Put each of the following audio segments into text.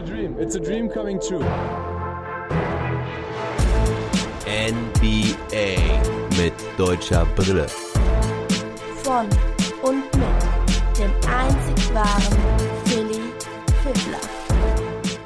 a dream. It's a dream coming true. NBA mit deutscher Brille. Von und mit dem einzig wahren Philly Fiddler.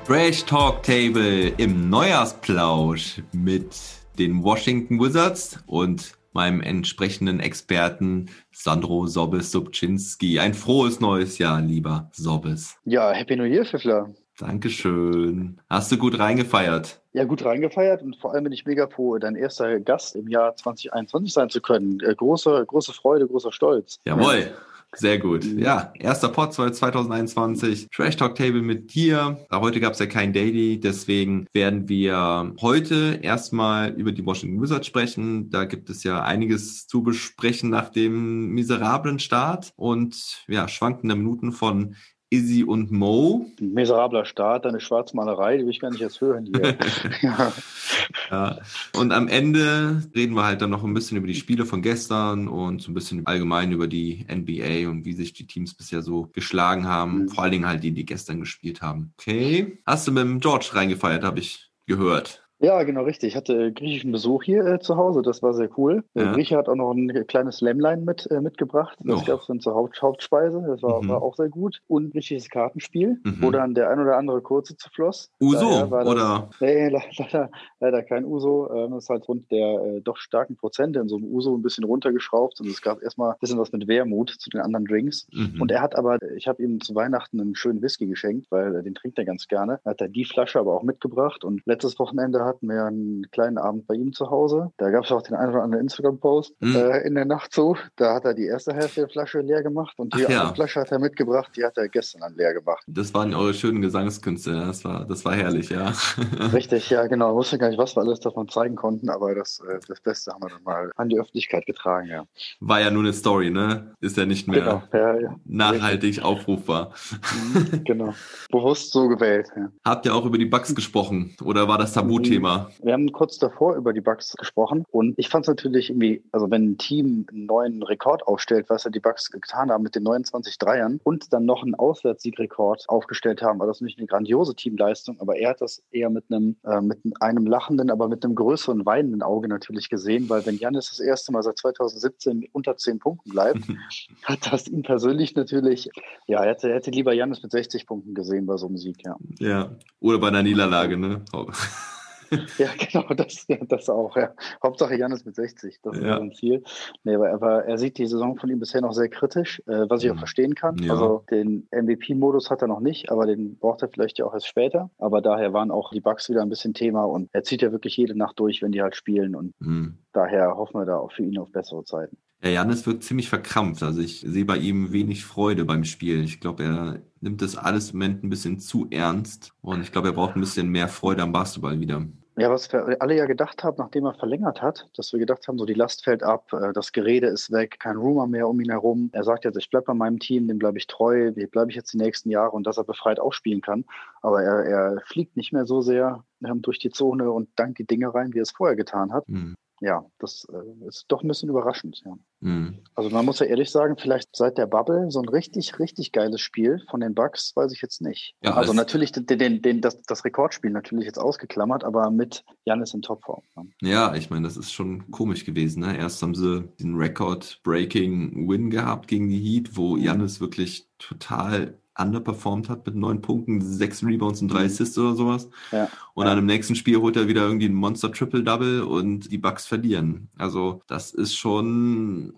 Trash Talk Table im Neujahrsplausch mit den Washington Wizards und meinem entsprechenden Experten Sandro Sobbes Subczynski. Ein frohes neues Jahr, lieber Sobbes. Ja, Happy New Year, Fiffler. Dankeschön. Hast du gut reingefeiert? Ja, gut reingefeiert und vor allem bin ich mega froh, dein erster Gast im Jahr 2021 sein zu können. Äh, große, große Freude, großer Stolz. Jawohl. Sehr gut. Ja, erster Pod 2021. Trash Talk Table mit dir. Heute gab es ja kein Daily, deswegen werden wir heute erstmal über die Washington Wizards sprechen. Da gibt es ja einiges zu besprechen nach dem miserablen Start und ja, schwankende Minuten von Izzy und Mo. Ein miserabler Start, eine Schwarzmalerei, die will ich gar nicht erst hören hier. ja. ja. Und am Ende reden wir halt dann noch ein bisschen über die Spiele von gestern und so ein bisschen allgemein über die NBA und wie sich die Teams bisher so geschlagen haben. Mhm. Vor allen Dingen halt die, die gestern gespielt haben. Okay. Hast du mit dem George reingefeiert, habe ich gehört. Ja, genau richtig. Ich hatte griechischen Besuch hier äh, zu Hause, das war sehr cool. Der ja. Grieche hat auch noch ein kleines Lämmlein mit, äh, mitgebracht. Das oh. gab es dann zur Haupt Hauptspeise, das war, mhm. war, auch sehr gut. Und ein griechisches Kartenspiel, mhm. wo dann der ein oder andere kurze zu floss. Uso, das, oder? Nee, leider, leider kein Uso. Ähm, das ist halt rund der äh, doch starken Prozente in so einem Uso ein bisschen runtergeschraubt. Und es gab erstmal ein bisschen was mit Wermut zu den anderen Drinks. Mhm. Und er hat aber, ich habe ihm zu Weihnachten einen schönen Whisky geschenkt, weil den trinkt er ganz gerne. Hat er die Flasche aber auch mitgebracht. Und letztes Wochenende hat hatten wir einen kleinen Abend bei ihm zu Hause. Da gab es auch den einen oder anderen Instagram-Post mhm. äh, in der Nacht so. Da hat er die erste Hälfte der Flasche leer gemacht und die Ach, andere Flasche hat er mitgebracht, die hat er gestern dann leer gemacht. Das waren eure schönen Gesangskünste, das war, das war herrlich, ja. Richtig, ja, genau. Ich wusste gar nicht, was wir alles davon zeigen konnten, aber das, äh, das Beste haben wir dann mal an die Öffentlichkeit getragen, ja. War ja nur eine Story, ne? Ist ja nicht mehr genau, ja, ja. nachhaltig Richtig. aufrufbar. Mhm, genau. Bewusst so gewählt, ja. Habt ihr auch über die Bugs gesprochen oder war das Tabuthema? Thema. Wir haben kurz davor über die Bugs gesprochen und ich fand es natürlich irgendwie, also wenn ein Team einen neuen Rekord aufstellt, was ja die Bugs getan haben mit den 29 Dreiern und dann noch einen Auswärtssiegrekord aufgestellt haben, war das nicht eine grandiose Teamleistung, aber er hat das eher mit einem, äh, mit einem lachenden, aber mit einem größeren weinenden Auge natürlich gesehen, weil wenn Janis das erste Mal seit 2017 unter 10 Punkten bleibt, hat das ihn persönlich natürlich, ja, er hätte, er hätte lieber Janis mit 60 Punkten gesehen bei so einem Sieg, ja. Ja, oder bei einer Niederlage, ne? ja, genau, das, das auch. Ja. Hauptsache Janis mit 60, das ist ja. ein Ziel. Nee, aber, aber, er sieht die Saison von ihm bisher noch sehr kritisch, äh, was ich auch mhm. verstehen kann. Ja. Also den MVP-Modus hat er noch nicht, aber den braucht er vielleicht ja auch erst später. Aber daher waren auch die Bugs wieder ein bisschen Thema und er zieht ja wirklich jede Nacht durch, wenn die halt spielen und mhm. daher hoffen wir da auch für ihn auf bessere Zeiten. Ja, Janis wirkt ziemlich verkrampft. Also ich sehe bei ihm wenig Freude beim Spiel. Ich glaube, er nimmt das alles im Moment ein bisschen zu ernst und ich glaube, er braucht ein bisschen mehr Freude am Basketball wieder. Ja, was wir alle ja gedacht haben, nachdem er verlängert hat, dass wir gedacht haben, so die Last fällt ab, äh, das Gerede ist weg, kein Rumor mehr um ihn herum. Er sagt jetzt, ich bleibe bei meinem Team, dem bleibe ich treu, dem bleibe ich jetzt die nächsten Jahre und dass er befreit auch spielen kann. Aber er, er fliegt nicht mehr so sehr ähm, durch die Zone und dankt die Dinge rein, wie er es vorher getan hat. Mhm ja, das äh, ist doch ein bisschen überraschend. Ja. Mhm. Also man muss ja ehrlich sagen, vielleicht seit der Bubble so ein richtig, richtig geiles Spiel von den Bucks, weiß ich jetzt nicht. Ja, also natürlich den, den, den, das, das Rekordspiel natürlich jetzt ausgeklammert, aber mit Janis in Topform. Ja, ich meine, das ist schon komisch gewesen. Ne? Erst haben sie den Record-Breaking-Win gehabt gegen die Heat, wo Janis wirklich total underperformed hat mit neun Punkten, sechs Rebounds und drei mhm. Assists oder sowas. Ja. Und dann im nächsten Spiel holt er wieder irgendwie ein Monster Triple Double und die Bucks verlieren. Also das ist schon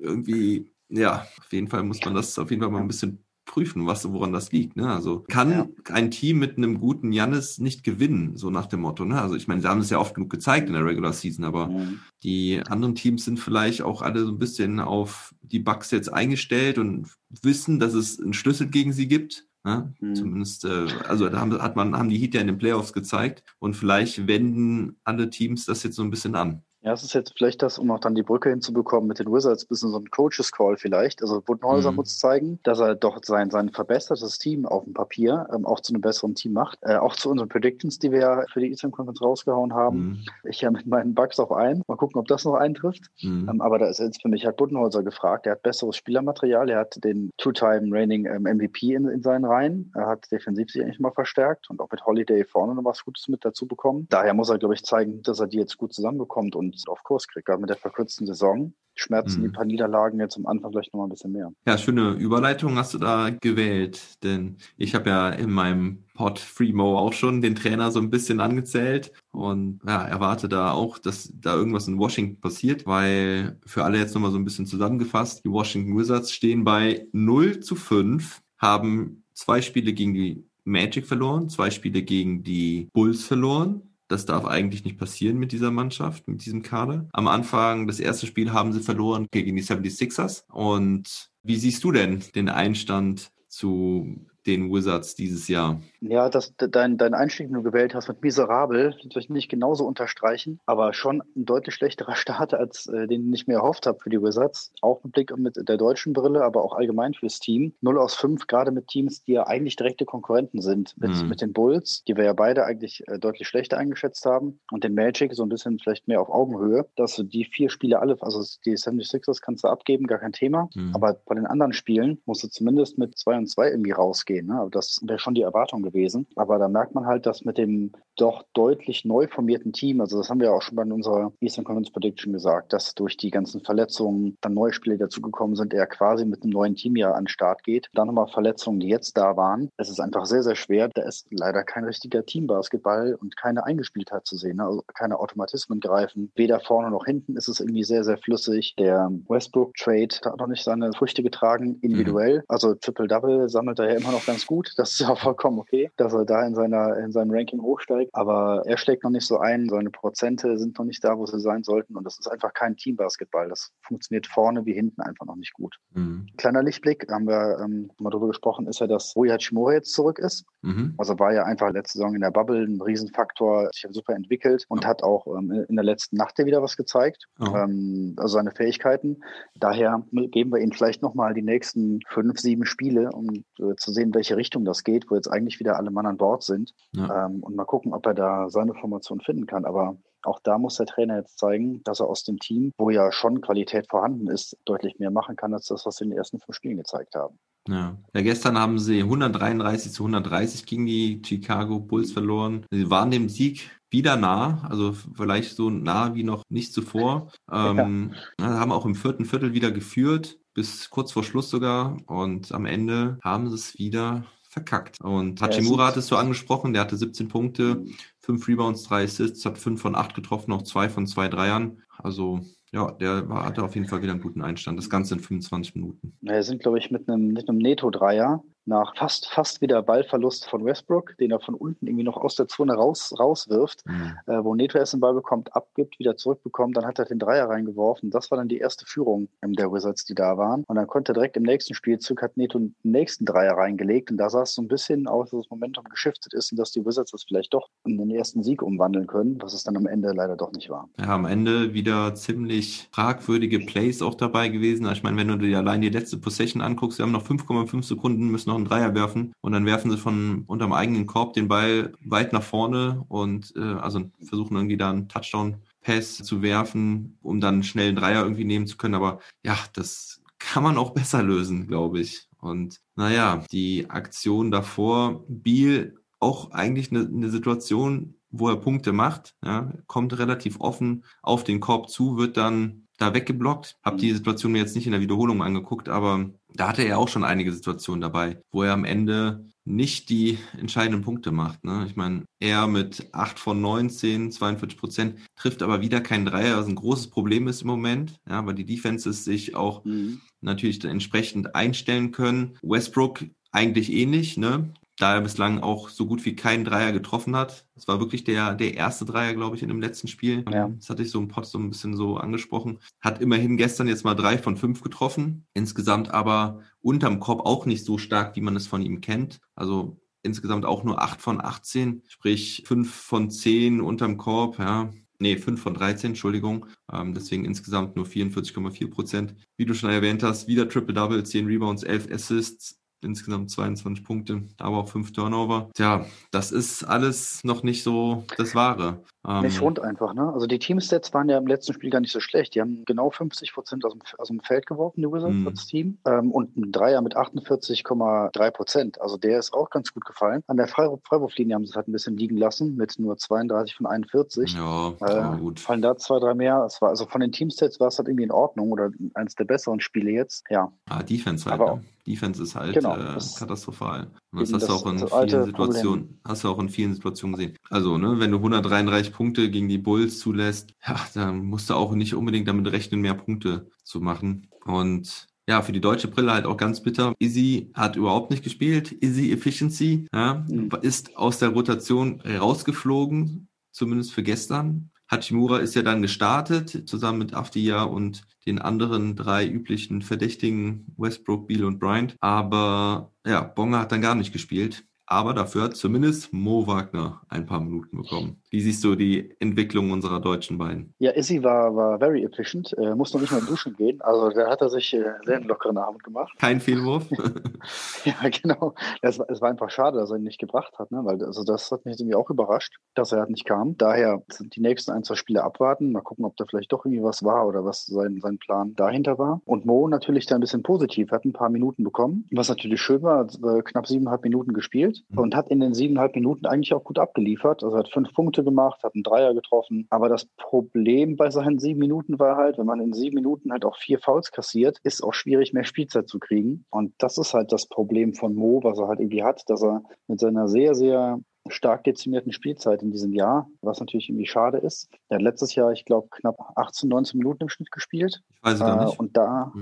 irgendwie, ja, auf jeden Fall muss man das auf jeden Fall mal ein bisschen prüfen, was, woran das liegt. Ne? Also kann ja. ein Team mit einem guten Jannis nicht gewinnen, so nach dem Motto. Ne? Also ich meine, sie haben es ja oft genug gezeigt in der Regular Season, aber mhm. die anderen Teams sind vielleicht auch alle so ein bisschen auf die Bugs jetzt eingestellt und wissen, dass es einen Schlüssel gegen sie gibt. Ne? Mhm. Zumindest, äh, also da haben, hat man, haben die Heat ja in den Playoffs gezeigt und vielleicht wenden alle Teams das jetzt so ein bisschen an. Ja, es ist jetzt vielleicht das, um auch dann die Brücke hinzubekommen mit den Wizards, bisschen so ein Coaches Call vielleicht. Also Budenholzer mhm. muss zeigen, dass er doch sein, sein verbessertes Team auf dem Papier ähm, auch zu einem besseren Team macht. Äh, auch zu unseren Predictions, die wir ja für die Eastern Conference rausgehauen haben. Mhm. Ich ja mit meinen Bugs auf ein. Mal gucken, ob das noch eintrifft. Mhm. Ähm, aber da ist jetzt für mich halt Budenholzer gefragt. Er hat besseres Spielermaterial. Er hat den Two-Time Reigning ähm, MVP in, in seinen Reihen. Er hat defensiv sich eigentlich mal verstärkt und auch mit Holiday vorne noch was Gutes mit dazu bekommen. Daher muss er, glaube ich, zeigen, dass er die jetzt gut zusammenbekommt und auf Kurs kriegt. Gerade mit der verkürzten Saison schmerzen mhm. die paar Niederlagen jetzt am Anfang vielleicht noch mal ein bisschen mehr. Ja, schöne Überleitung hast du da gewählt, denn ich habe ja in meinem Pod Freemo auch schon den Trainer so ein bisschen angezählt und ja, erwarte da auch, dass da irgendwas in Washington passiert, weil für alle jetzt nochmal so ein bisschen zusammengefasst, die Washington Wizards stehen bei 0 zu 5, haben zwei Spiele gegen die Magic verloren, zwei Spiele gegen die Bulls verloren. Das darf eigentlich nicht passieren mit dieser Mannschaft, mit diesem Kader. Am Anfang, das erste Spiel haben sie verloren gegen die 76ers. Und wie siehst du denn den Einstand zu den Wizards dieses Jahr? Ja, das, dein, dein Einstieg, den du gewählt hast mit miserabel, natürlich nicht genauso unterstreichen, aber schon ein deutlich schlechterer Start, als äh, den ich mir erhofft habe für die Wizards. Auch mit Blick mit der deutschen Brille, aber auch allgemein fürs Team. 0 aus 5, gerade mit Teams, die ja eigentlich direkte Konkurrenten sind. Mit, mhm. mit den Bulls, die wir ja beide eigentlich äh, deutlich schlechter eingeschätzt haben. Und den Magic so ein bisschen vielleicht mehr auf Augenhöhe, dass du die vier Spiele alle, also die 76ers kannst du abgeben, gar kein Thema. Mhm. Aber bei den anderen Spielen musst du zumindest mit 2 und 2 irgendwie rausgehen. Ne? Aber das wäre schon die Erwartung gewesen. Aber da merkt man halt, dass mit dem doch deutlich neu formierten Team, also das haben wir ja auch schon bei unserer Eastern Conference Prediction gesagt, dass durch die ganzen Verletzungen dann neue Spieler dazugekommen sind, er quasi mit einem neuen Team ja an den Start geht. Dann nochmal Verletzungen, die jetzt da waren. Es ist einfach sehr, sehr schwer. Da ist leider kein richtiger Teambasketball und keine Eingespieltheit zu sehen. Ne? Also keine Automatismen greifen. Weder vorne noch hinten ist es irgendwie sehr, sehr flüssig. Der Westbrook-Trade hat noch nicht seine Früchte getragen, individuell. Mhm. Also Triple-Double sammelt er ja immer noch ganz gut. Das ist ja vollkommen okay, dass er da in seiner, in seinem Ranking hochsteigt. Aber er schlägt noch nicht so ein. Seine Prozente sind noch nicht da, wo sie sein sollten. Und das ist einfach kein Teambasketball. Das funktioniert vorne wie hinten einfach noch nicht gut. Mhm. Kleiner Lichtblick, haben wir ähm, mal darüber gesprochen, ist ja, dass Rui Hachimura jetzt zurück ist. Mhm. Also war ja einfach letzte Saison in der Bubble ein Riesenfaktor, sich super entwickelt und hat auch ähm, in der letzten Nacht ja wieder was gezeigt. Oh. Ähm, also seine Fähigkeiten. Daher geben wir ihm vielleicht nochmal die nächsten fünf, sieben Spiele, um äh, zu sehen, welche Richtung das geht, wo jetzt eigentlich wieder alle Mann an Bord sind. Ja. Ähm, und mal gucken, ob er da seine Formation finden kann. Aber auch da muss der Trainer jetzt zeigen, dass er aus dem Team, wo ja schon Qualität vorhanden ist, deutlich mehr machen kann, als das, was sie in den ersten fünf Spielen gezeigt haben. Ja. ja, gestern haben sie 133 zu 130 gegen die Chicago Bulls verloren. Sie waren dem Sieg wieder nah, also vielleicht so nah wie noch nicht zuvor. Ähm, ja. haben auch im vierten Viertel wieder geführt, bis kurz vor Schluss sogar. Und am Ende haben sie es wieder verkackt. Und Hachimura hat es so angesprochen, der hatte 17 Punkte, 5 Rebounds, 3 Assists, hat 5 von 8 getroffen, auch 2 von 2 Dreiern. Also ja, der war, hatte auf jeden Fall wieder einen guten Einstand. Das Ganze in 25 Minuten. Ja, er sind, glaube ich, mit einem, mit einem Neto-Dreier nach fast, fast wieder Ballverlust von Westbrook, den er von unten irgendwie noch aus der Zone raus, rauswirft, mhm. äh, wo Neto erst den Ball bekommt, abgibt, wieder zurückbekommt, dann hat er den Dreier reingeworfen. Das war dann die erste Führung der Wizards, die da waren. Und dann konnte er direkt im nächsten Spielzug hat Neto den nächsten Dreier reingelegt und da sah es so ein bisschen aus, dass das Momentum geschiftet ist und dass die Wizards das vielleicht doch in den ersten Sieg umwandeln können, was es dann am Ende leider doch nicht war. Ja, am Ende wieder ziemlich fragwürdige Plays auch dabei gewesen. Ich meine, wenn du dir allein die letzte Possession anguckst, wir haben noch 5,5 Sekunden, müssen noch einen Dreier werfen und dann werfen sie von unterm eigenen Korb den Ball weit nach vorne und äh, also versuchen irgendwie da einen Touchdown Pass zu werfen, um dann schnell einen Dreier irgendwie nehmen zu können. Aber ja, das kann man auch besser lösen, glaube ich. Und naja, die Aktion davor, Biel auch eigentlich eine, eine Situation, wo er Punkte macht, ja, kommt relativ offen auf den Korb zu, wird dann da weggeblockt. Hab die Situation mir jetzt nicht in der Wiederholung angeguckt, aber da hatte er auch schon einige Situationen dabei, wo er am Ende nicht die entscheidenden Punkte macht. Ne? Ich meine, er mit 8 von 19, 42 Prozent, trifft aber wieder keinen Dreier, was ein großes Problem ist im Moment, ja, weil die Defenses sich auch mhm. natürlich entsprechend einstellen können. Westbrook eigentlich ähnlich, ne? Da er bislang auch so gut wie keinen Dreier getroffen hat. Das war wirklich der, der erste Dreier, glaube ich, in dem letzten Spiel. Ja. Das hatte ich so im Pod so ein bisschen so angesprochen. Hat immerhin gestern jetzt mal drei von fünf getroffen. Insgesamt aber unterm Korb auch nicht so stark, wie man es von ihm kennt. Also insgesamt auch nur acht von 18, sprich fünf von zehn unterm Korb, ja Nee, 5 von 13, Entschuldigung. Ähm, deswegen insgesamt nur 44,4 Prozent. Wie du schon erwähnt hast, wieder Triple-Double, 10 Rebounds, 11 Assists insgesamt 22 Punkte, aber auch 5 Turnover. Tja, das ist alles noch nicht so das Wahre. Ähm, nicht rund einfach, ne? Also die Teamstats waren ja im letzten Spiel gar nicht so schlecht. Die haben genau 50 Prozent aus, aus, dem Feld geworfen, die Wizards mhm. als Team. Ähm, und ein Dreier mit 48,3 Prozent. Also der ist auch ganz gut gefallen. An der Freiwurflinie haben sie es halt ein bisschen liegen lassen mit nur 32 von 41. Ja, äh, gut. Fallen da zwei, drei mehr. Es war, also von den Teamstats war es halt irgendwie in Ordnung oder eines der besseren Spiele jetzt. Ja. Ah, Defense halt. Aber, ne? Defense ist halt genau, äh, katastrophal. Und das hast du auch in vielen Situationen, Problem. hast du auch in vielen Situationen gesehen. Also, ne, wenn du 133 Punkte gegen die Bulls zulässt, ja, dann musst du auch nicht unbedingt damit rechnen, mehr Punkte zu machen. Und ja, für die deutsche Brille halt auch ganz bitter. Izzy hat überhaupt nicht gespielt. Izzy Efficiency ja, mhm. ist aus der Rotation rausgeflogen, zumindest für gestern. Hachimura ist ja dann gestartet, zusammen mit Afdia und den anderen drei üblichen Verdächtigen, Westbrook, Beal und Bryant. Aber ja, Bonga hat dann gar nicht gespielt. Aber dafür hat zumindest Mo Wagner ein paar Minuten bekommen. Wie siehst du die Entwicklung unserer deutschen Beinen? Ja, Izzy war, war very efficient, äh, musste noch nicht mal duschen gehen. Also da hat er sich äh, sehr einen lockeren Abend gemacht. Kein Fehlwurf? ja, genau. Es, es, war einfach schade, dass er ihn nicht gebracht hat, ne? weil also das hat mich irgendwie auch überrascht, dass er halt nicht kam. Daher sind die nächsten ein, zwei Spiele abwarten, mal gucken, ob da vielleicht doch irgendwie was war oder was sein, sein Plan dahinter war. Und Mo natürlich da ein bisschen positiv, hat ein paar Minuten bekommen, was natürlich schön war, hat äh, knapp siebeneinhalb Minuten gespielt mhm. und hat in den siebeneinhalb Minuten eigentlich auch gut abgeliefert. Also hat fünf Punkte Punkte gemacht, hat einen Dreier getroffen. Aber das Problem bei seinen sieben Minuten war halt, wenn man in sieben Minuten halt auch vier Fouls kassiert, ist auch schwierig, mehr Spielzeit zu kriegen. Und das ist halt das Problem von Mo, was er halt irgendwie hat, dass er mit seiner sehr, sehr stark dezimierten Spielzeit in diesem Jahr, was natürlich irgendwie schade ist. Er hat letztes Jahr, ich glaube, knapp 18, 19 Minuten im Schnitt gespielt. Ich weiß es äh, nicht. Und da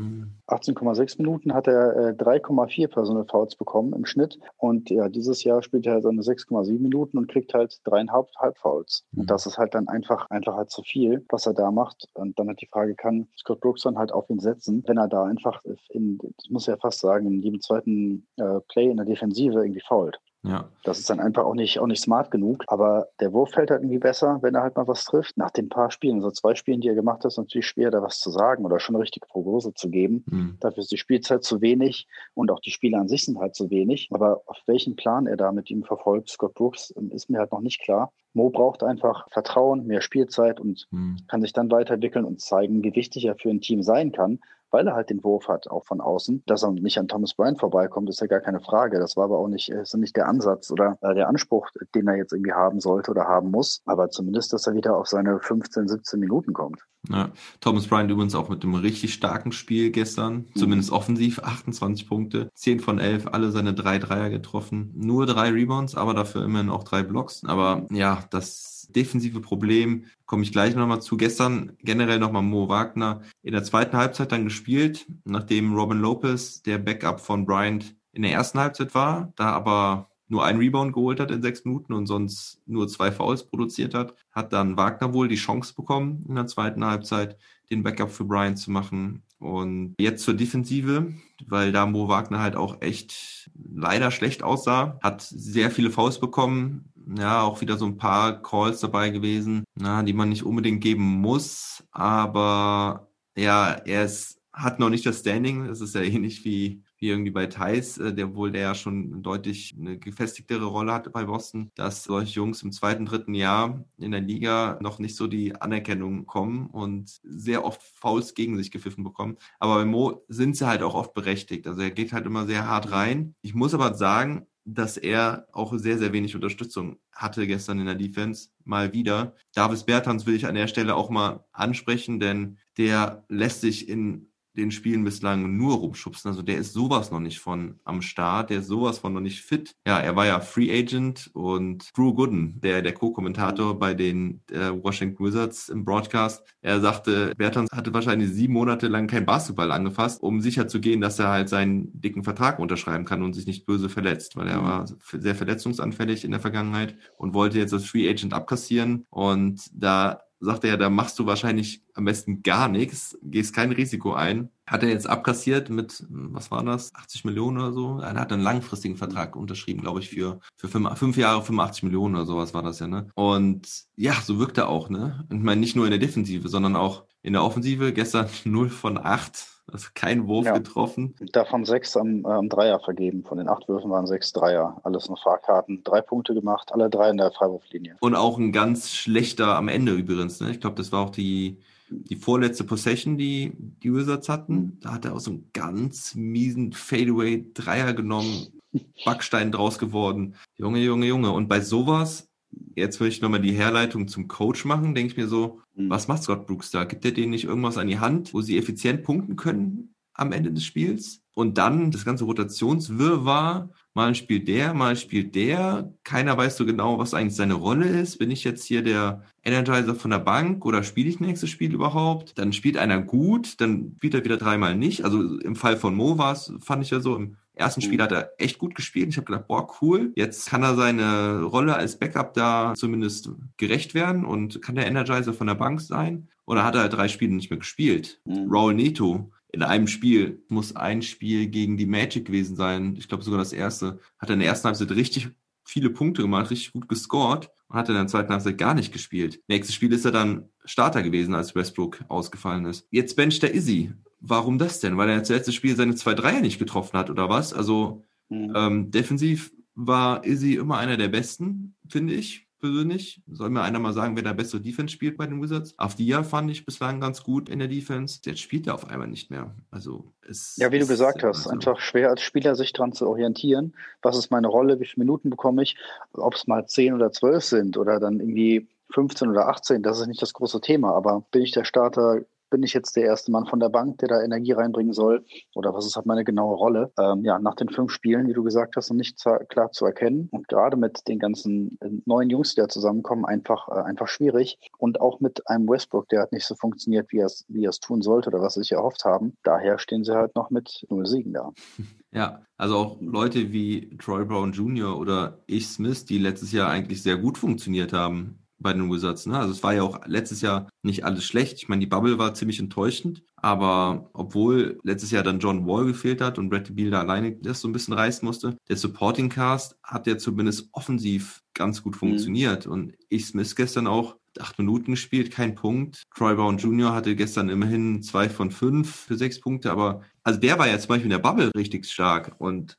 18,6 mhm. Minuten hat er äh, 3,4 Personal Fouls bekommen im Schnitt. Und ja, dieses Jahr spielt er seine 6,7 Minuten und kriegt halt dreieinhalb Halbfouls. Mhm. Und das ist halt dann einfach, einfach halt zu viel, was er da macht. Und dann hat die Frage, kann Scott Brooks dann halt auf ihn setzen, wenn er da einfach in, das muss er ja fast sagen, in jedem zweiten äh, Play in der Defensive irgendwie fault. Ja. Das ist dann einfach auch nicht, auch nicht smart genug. Aber der Wurf fällt halt irgendwie besser, wenn er halt mal was trifft. Nach den paar Spielen, so zwei Spielen, die er gemacht hat, ist natürlich schwer, da was zu sagen oder schon eine richtige Prognose zu geben. Mhm. Dafür ist die Spielzeit zu wenig und auch die Spiele an sich sind halt zu wenig. Aber auf welchen Plan er da mit ihm verfolgt, Scott Brooks, ist mir halt noch nicht klar. Mo braucht einfach Vertrauen, mehr Spielzeit und mhm. kann sich dann weiterentwickeln und zeigen, wie wichtig er für ein Team sein kann weil er halt den Wurf hat, auch von außen. Dass er nicht an Thomas Bryant vorbeikommt, ist ja gar keine Frage. Das war aber auch nicht, ist nicht der Ansatz oder äh, der Anspruch, den er jetzt irgendwie haben sollte oder haben muss. Aber zumindest, dass er wieder auf seine 15, 17 Minuten kommt. Ja, Thomas Bryant übrigens auch mit einem richtig starken Spiel gestern, mhm. zumindest offensiv, 28 Punkte, 10 von 11, alle seine drei Dreier getroffen, nur drei Rebounds, aber dafür immerhin auch drei Blocks. Aber ja, das defensive Problem, komme ich gleich nochmal zu. Gestern generell nochmal Mo Wagner in der zweiten Halbzeit dann gespielt, nachdem Robin Lopez, der Backup von Bryant, in der ersten Halbzeit war, da aber nur ein Rebound geholt hat in sechs Minuten und sonst nur zwei Fouls produziert hat, hat dann Wagner wohl die Chance bekommen, in der zweiten Halbzeit den Backup für Bryant zu machen. Und jetzt zur Defensive, weil da Mo Wagner halt auch echt leider schlecht aussah, hat sehr viele Fouls bekommen, ja, auch wieder so ein paar Calls dabei gewesen, na, die man nicht unbedingt geben muss, aber ja, er ist, hat noch nicht das Standing. Das ist ja ähnlich wie wie irgendwie bei Thais, äh, der wohl der ja schon deutlich eine gefestigtere Rolle hatte bei Boston, dass solche Jungs im zweiten, dritten Jahr in der Liga noch nicht so die Anerkennung kommen und sehr oft Fouls gegen sich gepfiffen bekommen. Aber bei Mo sind sie halt auch oft berechtigt. Also er geht halt immer sehr hart rein. Ich muss aber sagen, dass er auch sehr, sehr wenig Unterstützung hatte gestern in der Defense. Mal wieder. Davis Bertans will ich an der Stelle auch mal ansprechen, denn der lässt sich in den Spielen bislang nur rumschubsen. Also der ist sowas noch nicht von am Start, der ist sowas von noch nicht fit. Ja, er war ja Free Agent und Drew Gooden, der, der Co-Kommentator bei den äh, Washington Wizards im Broadcast, er sagte, Bertans hatte wahrscheinlich sieben Monate lang kein Basketball angefasst, um sicher zu gehen, dass er halt seinen dicken Vertrag unterschreiben kann und sich nicht böse verletzt, weil er mhm. war sehr verletzungsanfällig in der Vergangenheit und wollte jetzt als Free Agent abkassieren und da sagte er, da machst du wahrscheinlich am besten gar nichts, gehst kein Risiko ein. Hat er jetzt abkassiert mit, was war das, 80 Millionen oder so? Er hat einen langfristigen Vertrag unterschrieben, glaube ich, für, für fünf, fünf Jahre 85 Millionen oder sowas war das ja, ne? Und ja, so wirkt er auch, ne? Ich meine, nicht nur in der Defensive, sondern auch in der Offensive. Gestern 0 von 8, also kein Wurf Ja. getroffen. Davon sechs am, äh, am Dreier vergeben. Von den acht Würfen waren sechs Dreier. Alles nur Fahrkarten. Drei Punkte gemacht, alle drei in der Freiwurflinie. Und auch ein ganz schlechter am Ende übrigens. Ne? Ich glaube, das war auch die, die vorletzte Possession, die die Wizards hatten. Da hat er auch so einen ganz miesen Fadeaway-Dreier genommen, Backstein draus geworden. Junge, Junge, Junge. Und bei sowas, jetzt will ich nochmal die Herleitung zum Coach machen, denke ich mir so, Mhm. was macht Scott Brooks da? Gibt er denen nicht irgendwas an die Hand, wo sie effizient punkten können am Ende des Spiels? Und dann das ganze Rotationswirrwarr. Mal spielt der, mal spielt der. Keiner weiß so genau, was eigentlich seine Rolle ist. Bin ich jetzt hier der Energizer von der Bank oder spiele ich nächstes Spiel überhaupt? Dann spielt einer gut, dann spielt er wieder dreimal nicht. Also im Fall von Mo war es, fand ich ja so, im ersten Spiel Mhm. hat er echt gut gespielt. Ich habe gedacht, boah, cool. Jetzt kann er seine Rolle als Backup da zumindest gerecht werden und kann der Energizer von der Bank sein. Oder hat er halt drei Spiele nicht mehr gespielt? Mhm. Raul Neto in einem Spiel, muss ein Spiel gegen die Magic gewesen sein. Ich glaube sogar das erste. Hat er in der ersten Halbzeit richtig viele Punkte gemacht, richtig gut gescored und hat in der zweiten Halbzeit gar nicht gespielt. Nächstes Spiel ist er dann Starter gewesen, als Westbrook ausgefallen ist. Jetzt bencht der Izzy. Warum das denn? Weil er jetzt letztes Spiel seine zwei Dreier nicht getroffen hat oder was? Also Mhm. ähm, defensiv war Izzy immer einer der besten, finde ich persönlich. Soll mir einer mal sagen, wer da bessere Defense spielt bei den Wizards? Afdia fand ich bislang ganz gut in der Defense. Jetzt spielt er auf einmal nicht mehr. Also es Ja, wie du es- gesagt hast, also- einfach schwer als Spieler sich dran zu orientieren. Was ist meine Rolle? Wie viele Minuten bekomme ich? Ob es mal 10 oder 12 sind oder dann irgendwie 15 oder 18, das ist nicht das große Thema. Aber bin ich der Starter? Bin ich jetzt der erste Mann von der Bank, der da Energie reinbringen soll? Oder was ist halt meine genaue Rolle? Ähm, ja, nach den fünf Spielen, wie du gesagt hast, noch nicht klar zu erkennen. Und gerade mit den ganzen äh, neuen Jungs, die da zusammenkommen, einfach, äh, einfach schwierig. Und auch mit einem Westbrook, der hat nicht so funktioniert, wie er es, wie er es tun sollte oder was sie sich erhofft haben. Daher stehen sie halt noch mit null Siegen da. Ja, also auch Leute wie Troy Brown Jr. oder Ich Smith, die letztes Jahr eigentlich sehr gut funktioniert haben bei den Wizards. Ne? Also es war ja auch letztes Jahr nicht alles schlecht. Ich meine, die Bubble war ziemlich enttäuschend, aber obwohl letztes Jahr dann John Wall gefehlt hat und Brad Beal da alleine das so ein bisschen reißen musste, der Supporting Cast hat ja zumindest offensiv ganz gut funktioniert. Und Ich Smith gestern auch acht Minuten gespielt, kein Punkt. Troy Brown Jr. hatte gestern immerhin zwei von fünf für sechs Punkte, aber also der war ja zum Beispiel in der Bubble richtig stark und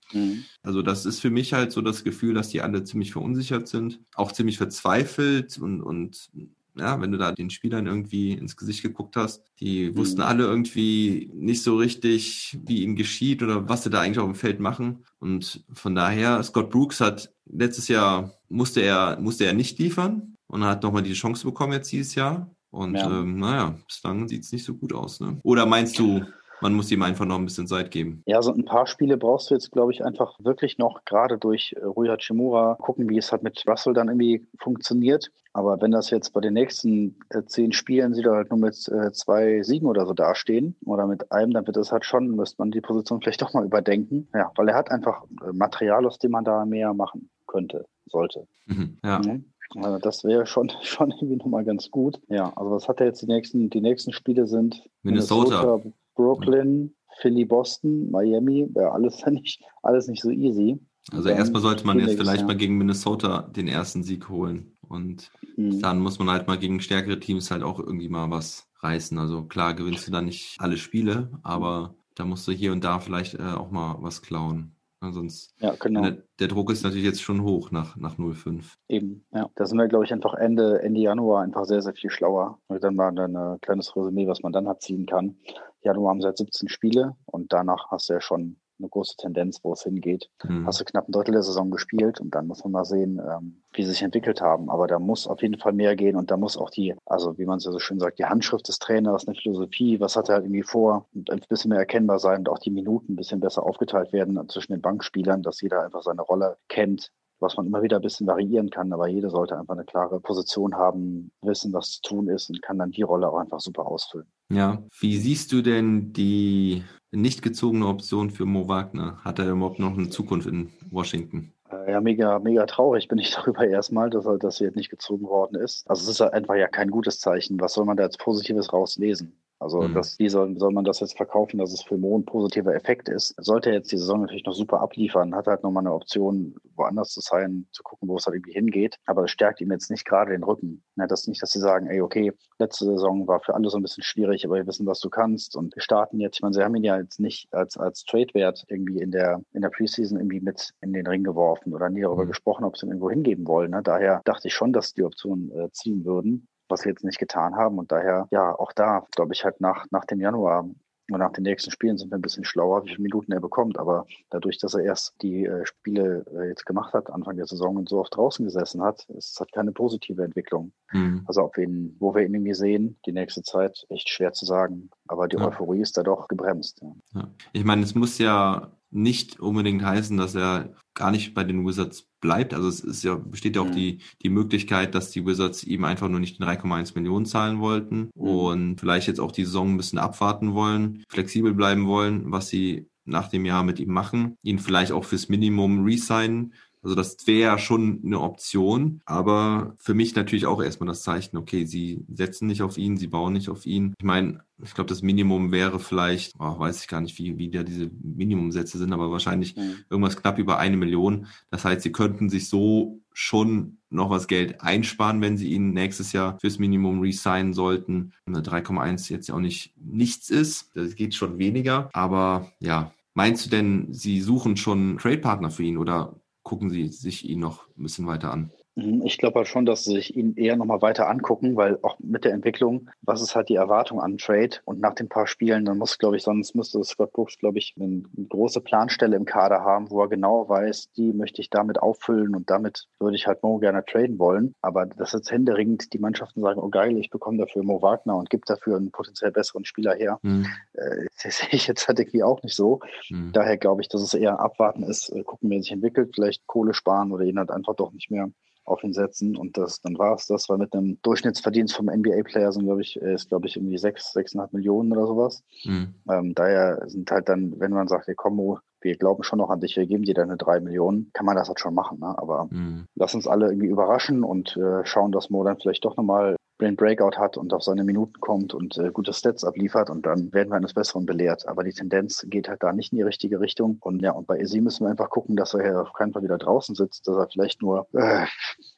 also das ist für mich halt so das Gefühl, dass die alle ziemlich verunsichert sind, auch ziemlich verzweifelt und, und ja, wenn du da den Spielern irgendwie ins Gesicht geguckt hast, die wussten Mhm. alle irgendwie nicht so richtig, wie ihnen geschieht oder was sie da eigentlich auf dem Feld machen. Und von daher, Scott Brooks hat letztes Jahr musste er, musste er nicht liefern und hat nochmal die Chance bekommen jetzt dieses Jahr. Und Ja. ähm, naja, bislang sieht es nicht so gut aus. Ne? Oder meinst du, man muss ihm einfach noch ein bisschen Zeit geben? Ja, so ein paar Spiele brauchst du jetzt, glaube ich, einfach wirklich noch, gerade durch äh, Rui Hachimura, gucken, wie es halt mit Russell dann irgendwie funktioniert. Aber wenn das jetzt bei den nächsten äh, zehn Spielen sie da halt nur mit äh, zwei Siegen oder so dastehen oder mit einem, dann wird es halt schon, müsste man die Position vielleicht doch mal überdenken. Ja, weil er hat einfach äh, Material, aus dem man da mehr machen könnte, sollte. Mhm. Ja. Mhm. Also das wäre schon, schon irgendwie nochmal ganz gut. Ja, also was hat er jetzt die nächsten, die nächsten Spiele sind Minnesota. Brooklyn, Philly, Boston, Miami, wäre alles nicht, alles nicht so easy. Also erstmal sollte man jetzt vielleicht ja. mal gegen Minnesota den ersten Sieg holen. Und Mhm. dann muss man halt mal gegen stärkere Teams halt auch irgendwie mal was reißen. Also klar gewinnst du dann nicht alle Spiele, aber da musst du hier und da vielleicht äh, auch mal was klauen. Ja, sonst Ja, genau. der, der Druck ist natürlich jetzt schon hoch nach, nach 0,5. Eben, ja. Da sind wir, glaube ich, einfach Ende, Ende Januar einfach sehr, sehr viel schlauer. Und dann war dann ein kleines Resümee, was man dann hat ziehen kann. Januar haben sie halt 17 Spiele und danach hast du ja schon eine große Tendenz, wo es hingeht. Mhm. Hast du knapp ein Drittel der Saison gespielt und dann muss man mal sehen, ähm, wie sie sich entwickelt haben. Aber da muss auf jeden Fall mehr gehen und da muss auch die, also wie man es ja so schön sagt, die Handschrift des Trainers, eine Philosophie, was hat er halt irgendwie vor und ein bisschen mehr erkennbar sein und auch die Minuten ein bisschen besser aufgeteilt werden zwischen den Bankspielern, dass jeder einfach seine Rolle kennt, was man immer wieder ein bisschen variieren kann, aber jeder sollte einfach eine klare Position haben, wissen, was zu tun ist und kann dann die Rolle auch einfach super ausfüllen. Ja, wie siehst du denn die nicht gezogene Option für Mo Wagner? Hat er überhaupt noch eine Zukunft in Washington? Äh, Ja, mega, mega traurig bin ich darüber erstmal, dass er, dass er jetzt nicht gezogen worden ist. Also es ist einfach ja kein gutes Zeichen. Was soll man da als Positives rauslesen? Also Mhm. das, wie soll, soll man das jetzt verkaufen, dass es für Mo ein positiver Effekt ist? Sollte er jetzt die Saison natürlich noch super abliefern, hat halt nochmal eine Option, woanders zu sein, zu gucken, wo es halt irgendwie hingeht. Aber das stärkt ihm jetzt nicht gerade den Rücken. Ja, das nicht, dass sie sagen, ey, okay, letzte Saison war für alle so ein bisschen schwierig, aber wir wissen, was du kannst und wir starten jetzt. Ich meine, sie haben ihn ja jetzt nicht als, als Trade-Wert irgendwie in der, in der Preseason irgendwie mit in den Ring geworfen oder nie darüber Mhm. gesprochen, ob sie ihn irgendwo hingeben wollen. Ne? Daher dachte ich schon, dass die Option äh, ziehen würden was wir jetzt nicht getan haben. Und daher, ja, auch da, glaube ich, halt nach, nach dem Januar und nach den nächsten Spielen sind wir ein bisschen schlauer, wie viele Minuten er bekommt. Aber dadurch, dass er erst die äh, Spiele äh, jetzt gemacht hat, Anfang der Saison und so oft draußen gesessen hat, ist es halt keine positive Entwicklung. Mhm. Also ob wir ihn, wo wir ihn irgendwie sehen, die nächste Zeit, echt schwer zu sagen. Aber die Ja. Euphorie ist da doch gebremst. Ja. Ja. Ich meine, es muss ja nicht unbedingt heißen, dass er gar nicht bei den Wizards bleibt. Also es ist ja, besteht ja auch Mhm. die, die Möglichkeit, dass die Wizards ihm einfach nur nicht die 3,1 Millionen zahlen wollten Mhm. und vielleicht jetzt auch die Saison ein bisschen abwarten wollen, flexibel bleiben wollen, was sie nach dem Jahr mit ihm machen, ihn vielleicht auch fürs Minimum resignen. Also das wäre ja schon eine Option, aber für mich natürlich auch erstmal das Zeichen, okay, sie setzen nicht auf ihn, sie bauen nicht auf ihn. Ich meine, ich glaube, das Minimum wäre vielleicht, oh, weiß ich gar nicht, wie, wie da diese Minimumsätze sind, aber wahrscheinlich Mhm. irgendwas knapp über eine Million. Das heißt, sie könnten sich so schon noch was Geld einsparen, wenn sie ihn nächstes Jahr fürs Minimum resignen sollten. Eine 3,1 jetzt ja auch nicht nichts ist. Das geht schon weniger. Aber ja, meinst du denn, sie suchen schon Trade-Partner für ihn oder gucken sie sich ihn noch ein bisschen weiter an? Mhm, Ich glaube halt schon, dass sie sich ihn eher nochmal weiter angucken, weil auch mit der Entwicklung, was ist halt die Erwartung an Trade? Und nach den paar Spielen, dann muss, glaube ich, sonst müsste Scott Brooks, glaube ich, eine, eine große Planstelle im Kader haben, wo er genau weiß, die möchte ich damit auffüllen und damit würde ich halt Mo gerne traden wollen. Aber dass jetzt händeringend die Mannschaften sagen, oh geil, ich bekomme dafür Mo Wagner und gebe dafür einen potenziell besseren Spieler her, Hm, äh, das sehe ich jetzt halt irgendwie auch nicht so. hm, Daher glaube ich, dass es eher abwarten ist, äh, gucken, wie er sich entwickelt, vielleicht Kohle sparen oder ihn halt einfach doch nicht mehr auf ihn setzen. Und das, dann war es das, weil mit einem Durchschnittsverdienst vom NBA-Player sind, glaube ich, äh, ist, glaube ich, irgendwie sechs, sechseinhalb Millionen oder sowas. hm, Ähm, daher sind halt dann, wenn man sagt, hey, komm, wir glauben schon noch an dich, wir geben dir deine drei Millionen, kann man das halt schon machen. Ne? Aber hm. lass uns alle irgendwie überraschen und äh, schauen, dass Mo dann vielleicht doch nochmal den Breakout hat und auf seine Minuten kommt und äh, gute Stats abliefert und dann werden wir eines Besseren belehrt. Aber die Tendenz geht halt da nicht in die richtige Richtung. Und ja, und bei Izzy müssen wir einfach gucken, dass er hier auf keinen Fall wieder draußen sitzt, dass er vielleicht nur, äh,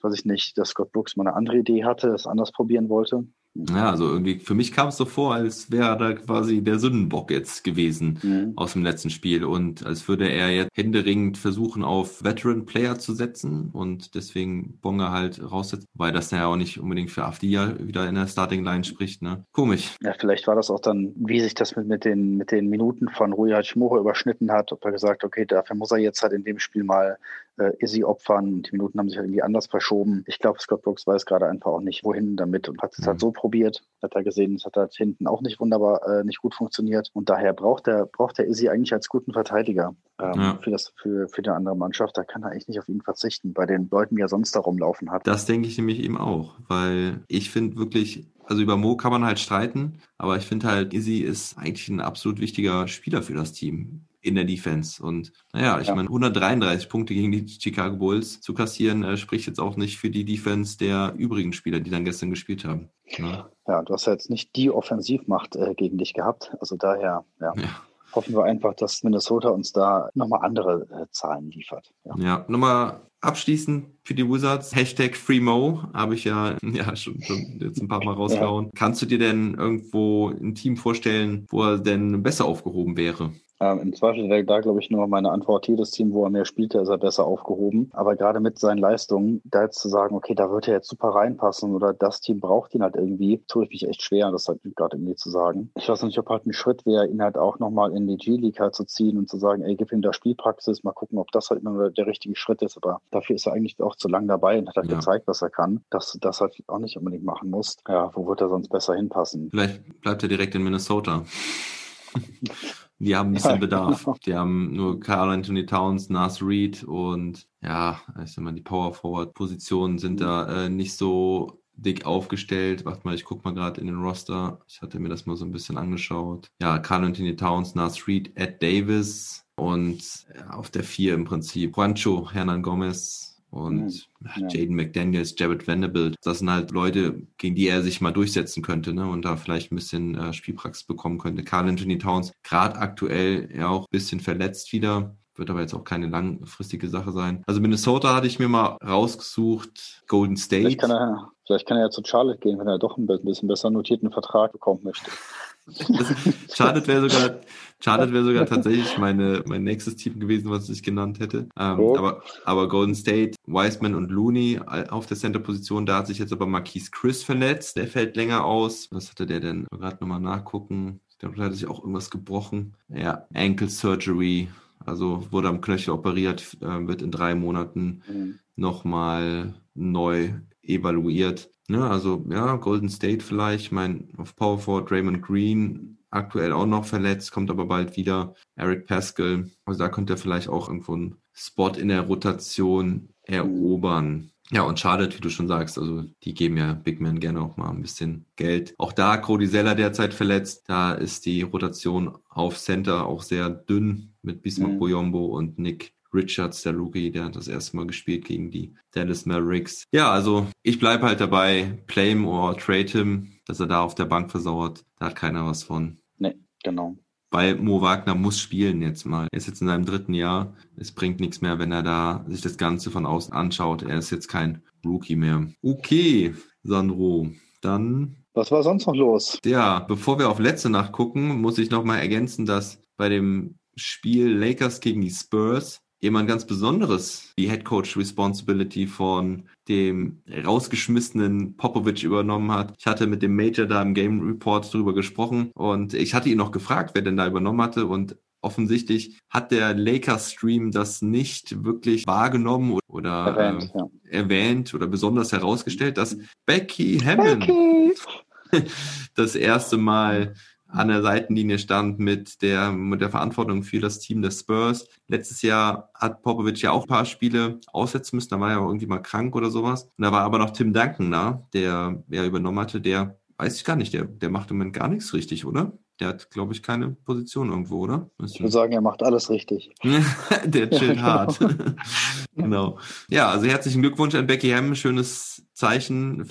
weiß ich nicht, dass Scott Brooks mal eine andere Idee hatte, es anders probieren wollte. Ja, also irgendwie, für mich kam es so vor, als wäre da quasi der Sündenbock jetzt gewesen. Mhm. aus dem letzten Spiel und als würde er jetzt händeringend versuchen, auf Veteran Player zu setzen und deswegen Bonga halt raussetzt, weil das ja auch nicht unbedingt für Afdia wieder in der Starting Line spricht, ne? Komisch. Ja, vielleicht war das auch dann, wie sich das mit, mit, den, mit den Minuten von Rui Hachimura überschnitten hat, ob er gesagt, okay, dafür muss er jetzt halt in dem Spiel mal äh, Izzy opfern und die Minuten haben sich halt irgendwie anders verschoben. Ich glaube, Scott Brooks weiß gerade einfach auch nicht, wohin damit und hat es Mhm. halt so probiert, hat er gesehen, es hat halt hinten auch nicht wunderbar, äh, nicht gut funktioniert und daher braucht er, braucht er Izzy eigentlich als guten Verteidiger ähm, Ja. für, das, für, für die andere Mannschaft. Da kann er echt nicht auf ihn verzichten, bei den Leuten, die er sonst da rumlaufen hat. Das denke ich nämlich eben auch, weil ich finde wirklich, also über Mo kann man halt streiten, aber ich finde halt, Izzy ist eigentlich ein absolut wichtiger Spieler für das Team in der Defense. Und naja, ich Ja. meine, 133 Punkte gegen die Chicago Bulls zu kassieren, äh, spricht jetzt auch nicht für die Defense der übrigen Spieler, die dann gestern gespielt haben. Ja. Ja, du hast ja jetzt nicht die Offensivmacht äh, gegen dich gehabt. Also daher, ja. Ja. hoffen wir einfach, dass Minnesota uns da nochmal andere äh, Zahlen liefert. Ja. Ja, nochmal abschließend für die Wizards. Hashtag FreeMo habe ich ja, ja schon, schon jetzt ein paar Mal rausgehauen. Kannst du dir denn irgendwo ein Team vorstellen, wo er denn besser aufgehoben wäre? Ähm, Im Zweifel wäre da, glaube ich, nur meine Antwort, jedes Team, wo er mehr spielte, ist er besser aufgehoben. Aber gerade mit seinen Leistungen, da jetzt zu sagen, okay, da wird er jetzt super reinpassen oder das Team braucht ihn halt irgendwie, tue ich mich echt schwer, das halt gerade irgendwie zu sagen. Ich weiß nicht, ob halt ein Schritt wäre, ihn halt auch nochmal in die G-League halt zu ziehen und zu sagen, ey, gib ihm da Spielpraxis, mal gucken, ob das halt immer der richtige Schritt ist. Aber dafür ist er eigentlich auch zu lang dabei und hat halt Ja. gezeigt, was er kann, dass du das halt auch nicht unbedingt machen musst. Ja, wo wird er sonst besser hinpassen? Vielleicht bleibt er direkt in Minnesota. Die haben ein bisschen Ja, Bedarf. genau. Die haben nur Carl Anthony Towns, Nas Reed und ja, ich sag mal, die Power Forward Positionen sind da äh, nicht so dick aufgestellt. Warte mal, ich guck mal gerade in den Roster. Ich hatte mir das mal so ein bisschen angeschaut. Ja, Carl Anthony Towns, Nas Reed, Ed Davis und auf der vier im Prinzip Juancho, Hernan Gomez, Und Ja. Jaden McDaniels, Jared Vanderbilt, das sind halt Leute, gegen die er sich mal durchsetzen könnte, ne? Und da vielleicht ein bisschen äh, Spielpraxis bekommen könnte. Carl Anthony Towns, gerade aktuell ja auch ein bisschen verletzt wieder. Wird aber jetzt auch keine langfristige Sache sein. Also Minnesota hatte ich mir mal rausgesucht. Golden State. Vielleicht kann, er, vielleicht kann er ja zu Charlotte gehen, wenn er doch ein bisschen besser notierten Vertrag bekommen möchte. Charlotte wäre sogar, Charlotte wäre sogar tatsächlich meine, mein nächstes Team gewesen, was ich genannt hätte. Ähm, Oh. aber, aber Golden State, Wiseman und Looney auf der Center-Position, da hat sich jetzt aber Marquise Chris verletzt. Der fällt länger aus. Was hatte der denn? Gerade nochmal nachgucken. Ich glaube, da hat sich auch irgendwas gebrochen. Ja, Ankle Surgery. Also wurde am Knöchel operiert, äh, wird in drei Monaten Mhm. nochmal neu evaluiert. Ne, also ja, Golden State vielleicht, ich meine, auf Power Forward Raymond Green aktuell auch noch verletzt, kommt aber bald wieder. Eric Pascal, also da könnte er vielleicht auch irgendwo einen Spot in der Rotation erobern. Ja, und Charlotte, wie du schon sagst, also die geben ja Big Man gerne auch mal ein bisschen Geld. Auch da Cody Zeller derzeit verletzt, da ist die Rotation auf Center auch sehr dünn mit Bismarck Mhm. Boyombo und Nick Richards, der Rookie, der hat das erste Mal gespielt gegen die Dallas Mavericks. Ja, also ich bleibe halt dabei, play him or trade him, dass er da auf der Bank versauert. Da hat keiner was von. Nee, genau. Weil Mo Wagner muss spielen jetzt mal. Er ist jetzt in seinem dritten Jahr. Es bringt nichts mehr, wenn er da sich das Ganze von außen anschaut. Er ist jetzt kein Rookie mehr. Okay, Sandro. Dann Was war sonst noch los? ja, bevor wir auf letzte Nacht gucken, muss ich nochmal ergänzen, dass bei dem Spiel Lakers gegen die Spurs jemand ganz Besonderes die Head Coach Responsibility von dem rausgeschmissenen Popovic übernommen hat. Ich hatte mit dem Major da im Game Report drüber gesprochen und ich hatte ihn noch gefragt, wer denn da übernommen hatte und offensichtlich hat der Lakers Stream das nicht wirklich wahrgenommen oder Erwähnt, ja. äh, erwähnt oder besonders herausgestellt, dass Becky Hammond Okay. das erste Mal an der Seitenlinie stand mit der, mit der Verantwortung für das Team der Spurs. Letztes Jahr hat Popovic ja auch ein paar Spiele aussetzen müssen. Da war er irgendwie mal krank oder sowas. Und da war aber noch Tim Duncan da, der er übernommen hatte. Der weiß ich gar nicht, der, der macht im Moment gar nichts richtig, oder? Der hat, glaube ich, keine Position irgendwo, oder? Ich würde sagen, er macht alles richtig. der chillt Ja, hart. genau. Ja, also herzlichen Glückwunsch an Becky Hamm. Schönes Zeichen.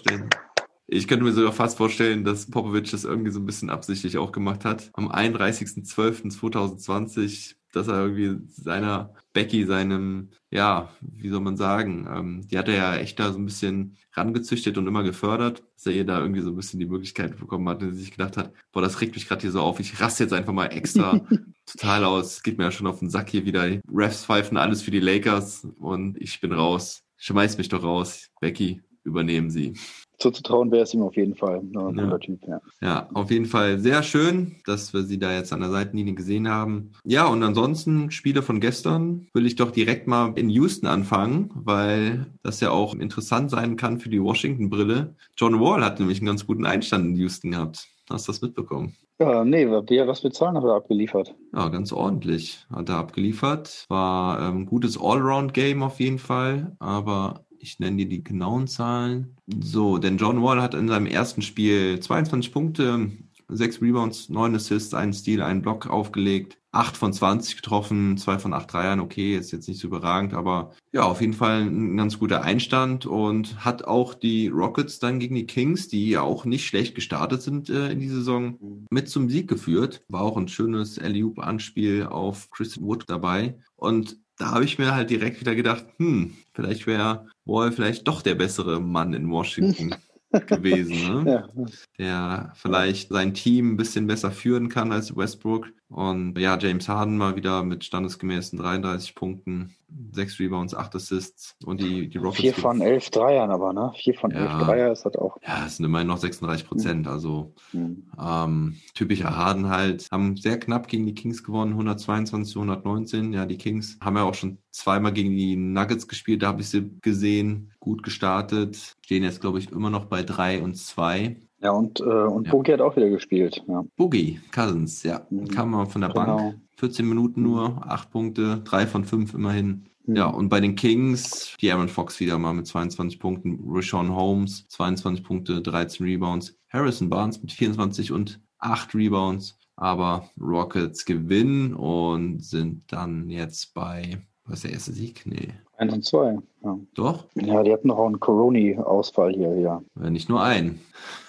Ich könnte mir sogar fast vorstellen, dass Popovic das irgendwie so ein bisschen absichtlich auch gemacht hat. Am 31.12.2020, dass er irgendwie seiner Becky, seinem, ja, wie soll man sagen, ähm, die hat er ja echt da so ein bisschen rangezüchtet und immer gefördert, dass er ihr da irgendwie so ein bisschen die Möglichkeit bekommen hat, und sie sich gedacht hat, boah, das regt mich gerade hier so auf, ich raste jetzt einfach mal extra total aus, geht mir ja schon auf den Sack hier wieder. Refs pfeifen alles für die Lakers und ich bin raus. Schmeiß mich doch raus. Becky, übernehmen Sie. Zuzutrauen wäre es ihm auf jeden Fall. Ein Ja. guter Typ, ja. Ja, auf jeden Fall sehr schön, dass wir sie da jetzt an der Seitenlinie gesehen haben. Ja, und ansonsten Spiele von gestern will ich doch direkt mal in Houston anfangen, weil das ja auch interessant sein kann für die Washington-Brille. John Wall hat nämlich einen ganz guten Einstand in Houston gehabt. Hast du das mitbekommen? Ja, nee, was für Zahlen hat er abgeliefert? Ja, ganz ordentlich hat er abgeliefert. War ähm, gutes Allround-Game auf jeden Fall, aber ich nenne dir die genauen Zahlen. So, denn John Wall hat in seinem ersten Spiel 22 Punkte, 6 Rebounds, 9 Assists, einen Steal, einen Block aufgelegt, 8 von 20 getroffen, 2 von 8 Dreiern, okay, ist jetzt nicht so überragend, aber ja, auf jeden Fall ein ganz guter Einstand und hat auch die Rockets dann gegen die Kings, die ja auch nicht schlecht gestartet sind äh, in die Saison, mit zum Sieg geführt. War auch ein schönes Alley-Oop-Anspiel auf Chris Wood dabei und da habe ich mir halt direkt wieder gedacht, hm, vielleicht wäre Wall vielleicht doch der bessere Mann in Washington gewesen, ne? Ja, der vielleicht sein Team ein bisschen besser führen kann als Westbrook. Und ja, James Harden mal wieder mit standesgemäßen 33 Punkten, 6 Rebounds, 8 Assists und die, die Rockets. vier von elf Dreiern aber, ne? Vier von elf Ja. Dreier ist das auch. Ja, es sind immerhin noch 36 Prozent. Also Hm. ähm, typischer Harden halt. Haben sehr knapp gegen die Kings gewonnen, 122 zu 119. Ja, die Kings haben ja auch schon zweimal gegen die Nuggets gespielt. Da habe ich sie gesehen. Gut gestartet. Stehen jetzt, glaube ich, immer noch bei 3 und 2. Ja, und, äh, und Ja. Boogie hat auch wieder gespielt. Ja, Boogie Cousins, ja. Mhm. Kam mal von der Genau. Bank. 14 Minuten nur, 8 Punkte, 3 von 5 immerhin. Mhm. Ja, und bei den Kings, die Aaron Fox wieder mal mit 22 Punkten, Rashawn Holmes, 22 Punkte, 13 Rebounds, Harrison Barnes mit 24 und 8 Rebounds. Aber Rockets gewinnen und sind dann jetzt bei, War das der erste Sieg? Nee. Eins und zwei. Ja, Doch? ja die hatten noch einen Coroni-Ausfall hier, ja. Nicht nur ein.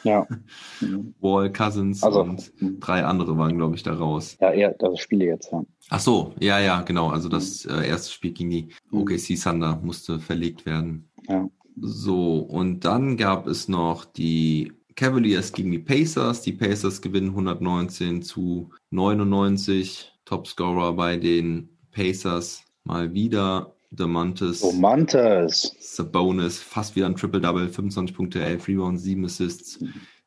Ja. Wall, Cousins Also, und mhm. drei andere waren, glaube ich, da raus. ja, eher das Spiele jetzt, ja. Ach so, ja, ja, genau. Also das äh, erste Spiel gegen die Mhm. OKC Thunder musste verlegt werden. Ja. So, und dann gab es noch die Cavaliers gegen die Pacers. Die Pacers gewinnen 119 zu 99. Topscorer bei den Pacers mal wieder. DeMontis Oh, Mantas. Sabonis, fast wieder ein Triple-Double, 25 Punkte, 11 Rebounds, 7 Assists,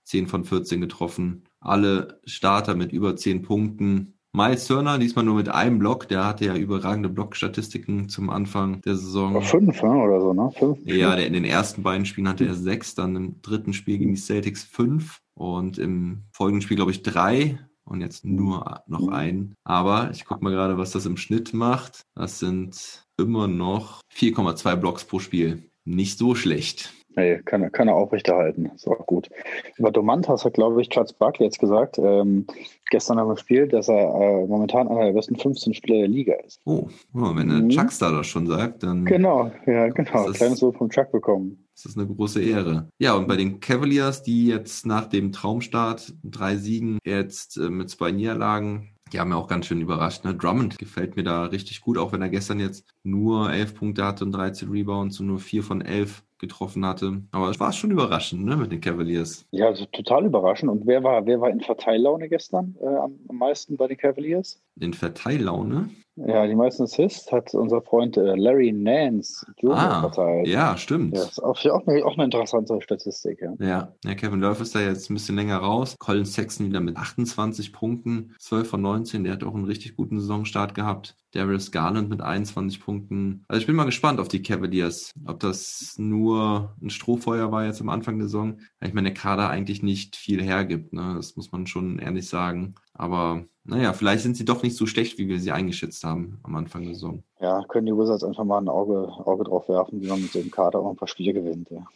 10 von 14 getroffen. Alle Starter mit über 10 Punkten. Miles Turner, diesmal nur mit einem Block, der hatte ja überragende Blockstatistiken zum Anfang der Saison. Fünf, ne, oder so, ne? Fünf. Ja, der, in den ersten beiden Spielen hatte er sechs, dann im dritten Spiel gegen die Celtics fünf und im folgenden Spiel, glaube ich, drei und jetzt nur noch einen. Aber ich gucke mal gerade, was das im Schnitt macht. Das sind immer noch 4,2 Blocks pro Spiel. Nicht so schlecht. Nee, kann, er- kann er aufrechterhalten. Ist auch gut. Über Domantas hat, glaube ich, Charles Barkley jetzt gesagt, ähm, gestern am Spiel, dass er äh, momentan einer der besten 15 Spieler der Liga ist. Oh, oh, wenn der Mhm. Chuckstar das schon sagt, dann Genau, ja, genau. Kleines Lob vom Chuck bekommen. Ist das eine große Ehre. Ja, und bei den Cavaliers, die jetzt nach dem Traumstart drei Siegen jetzt äh, mit zwei Niederlagen, die haben ja auch ganz schön überrascht. Ne? Drummond gefällt mir da richtig gut, auch wenn er gestern jetzt nur elf Punkte hatte und 13 Rebounds und nur vier von elf getroffen hatte. Aber es war schon überraschend ne, mit den Cavaliers. Ja, also total überraschend. Und wer war, wer war in Verteillaune gestern äh, am, am meisten bei den Cavaliers? In Verteillaune. Ja, die meisten Assists hat unser Freund äh, Larry Nance Jr. Ah, verteilt. ja, stimmt. Ja, ist auch, auch, eine, auch eine interessante Statistik, ja. Ja, ja, Kevin Love ist da jetzt ein bisschen länger raus. Colin Sexton wieder mit 28 Punkten, 12 von 19. Der hat auch einen richtig guten Saisonstart gehabt. Darius Garland mit 21 Punkten. Also ich bin mal gespannt auf die Cavaliers. Ob das nur ein Strohfeuer war jetzt am Anfang der Saison. Ich meine, der Kader eigentlich nicht viel hergibt. Ne? Das muss man schon ehrlich sagen. Aber naja, vielleicht sind sie doch nicht so schlecht, wie wir sie eingeschätzt haben am Anfang der Saison. Ja, können die Wizards einfach mal ein Auge, Auge drauf werfen, wie man mit dem Kader auch ein paar Spiele gewinnt. Ja.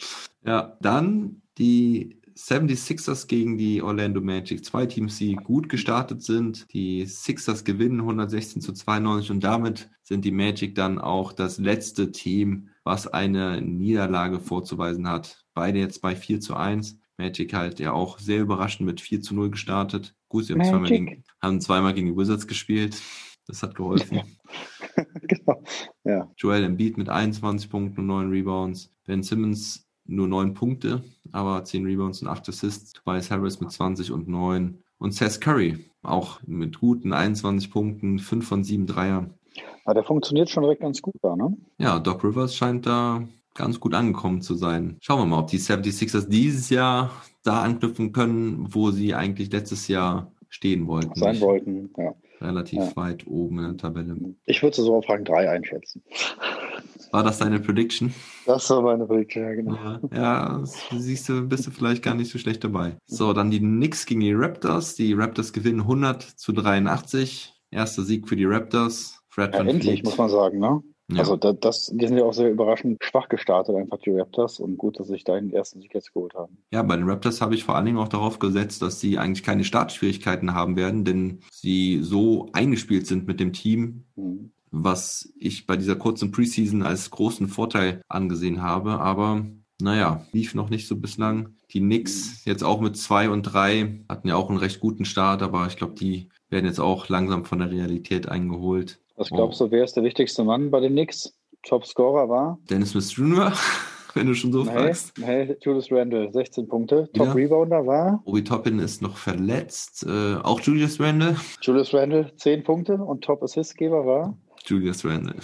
Ja, dann die 76ers gegen die Orlando Magic. Zwei Teams, die gut gestartet sind. Die Sixers gewinnen 116 zu 92 und damit sind die Magic dann auch das letzte Team, was eine Niederlage vorzuweisen hat. Beide jetzt bei 4 zu 1. Magic halt ja auch sehr überraschend mit 4 zu 0 gestartet. Gut, sie haben zweimal, gegen, haben zweimal gegen die Wizards gespielt. Das hat geholfen. genau. Ja. Joel Embiid mit 21 Punkten und 9 Rebounds. Ben Simmons nur 9 Punkte, aber 10 Rebounds und 8 Assists. Tobias Harris mit 20 und 9. Und Seth Curry auch mit guten 21 Punkten, 5 von 7 Dreier. Aber der funktioniert schon direkt ganz gut da, ne? Ja, Doc Rivers scheint da ganz gut angekommen zu sein. Schauen wir mal, ob die 76ers dieses Jahr da anknüpfen können, wo sie eigentlich letztes Jahr stehen wollten. Sein wollten, ja. Relativ Ja. weit oben in der Tabelle. Ich würde sie so auf Rang 3 einschätzen. War das deine Prediction? Das war meine Prediction, ja, genau. Ja, ja, siehst du, bist du vielleicht gar nicht so schlecht dabei. So, dann die Knicks gegen die Raptors. Die Raptors gewinnen 100 zu 83. Erster Sieg für die Raptors. Fred Ja, endlich, Fleet. muss man sagen, ne? Ja. Also da, das, die sind ja auch sehr überraschend schwach gestartet, einfach die Raptors. Und gut, dass sie sich da den ersten Sieg jetzt geholt haben. ja, bei den Raptors habe ich vor allen Dingen auch darauf gesetzt, dass sie eigentlich keine Startschwierigkeiten haben werden, denn sie so eingespielt sind mit dem Team, Mhm. was ich bei dieser kurzen Preseason als großen Vorteil angesehen habe. Aber naja, lief noch nicht so bislang. Die Knicks jetzt auch mit zwei und drei hatten ja auch einen recht guten Start, aber ich glaube, die werden jetzt auch langsam von der Realität eingeholt. Was glaubst du, wer ist der wichtigste Mann bei den Knicks? Top-Scorer war? Dennis Smith Jr., wenn du schon so Nee, fragst. nee, Julius Randle, 16 Punkte. Ja. Top-Rebounder war? Obi Toppin ist noch verletzt. Äh, auch Julius Randle. Julius Randle, 10 Punkte. Und Top-Assistgeber war? Julius Randle.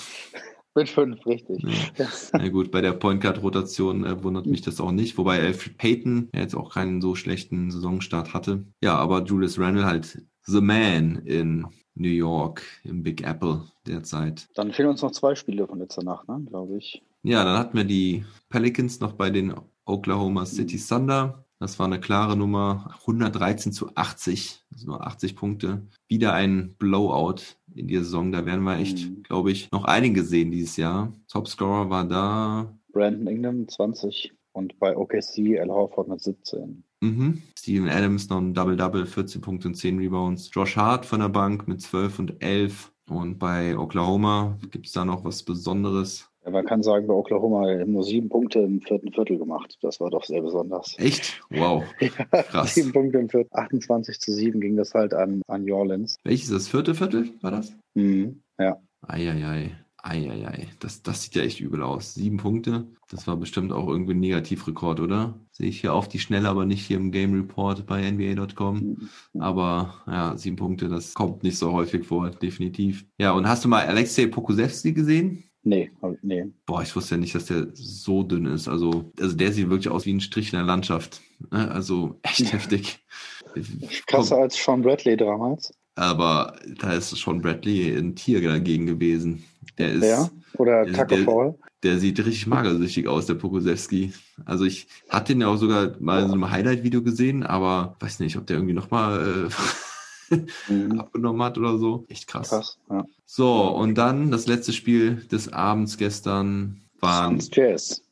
Mit 5, richtig. Ja. Na gut, bei der Point Guard Rotation äh, wundert mich das auch nicht, wobei Alfred Payton ja jetzt auch keinen so schlechten Saisonstart hatte. Ja, aber Julius Randle halt the man in New York im Big Apple derzeit. Dann fehlen uns noch zwei Spiele von letzter Nacht, ne, glaube ich. Ja, dann hatten wir die Pelicans noch bei den Oklahoma City Thunder. Das war eine klare Nummer. 113 zu 80, also nur 80 Punkte. Wieder ein Blowout in der Saison. Da werden wir echt, Mhm. glaube ich, noch einige sehen dieses Jahr. Topscorer war da Brandon Ingram, 20. Und bei OKC Al Horford mit 17. Mhm. Steven Adams noch ein Double-Double, 14 Punkte und 10 Rebounds. Josh Hart von der Bank mit 12 und 11. Und bei Oklahoma gibt es da noch was Besonderes? Ja, man kann sagen, bei Oklahoma haben nur sieben Punkte im vierten Viertel gemacht. Das war doch sehr besonders. Echt? Wow. Ja, Krass. Sieben Punkte im vierten. 28 zu 7 ging das halt an, an New Orleans. Welches das vierte Viertel war das? Mhm. Ja. Eieiei. Eieiei. Das, das sieht ja echt übel aus. Sieben Punkte. Das war bestimmt auch irgendwie ein Negativrekord, oder? Sehe ich hier auf die Schnelle, aber nicht hier im Game Report bei NBA.com. Aber ja, sieben Punkte, das kommt nicht so häufig vor, definitiv. Ja, und hast du mal Alexei Pokusewski gesehen? Nee, nee. Boah, ich wusste ja nicht, dass der so dünn ist. Also, also der sieht wirklich aus wie ein Strich in der Landschaft. Ne? Also echt heftig. Krasser als Sean Bradley damals. Aber da ist schon Bradley ein Tier dagegen gewesen. Der ist, Ja. Oder der- Taco der- Fall. der sieht richtig magersüchtig aus, der Pokusewski. Also ich hatte den ja auch sogar mal in so einem Highlight-Video gesehen, aber weiß nicht, ob der irgendwie nochmal äh, Mhm. abgenommen hat oder so. Echt krass. Krass. Ja. So, und dann das letzte Spiel des Abends gestern waren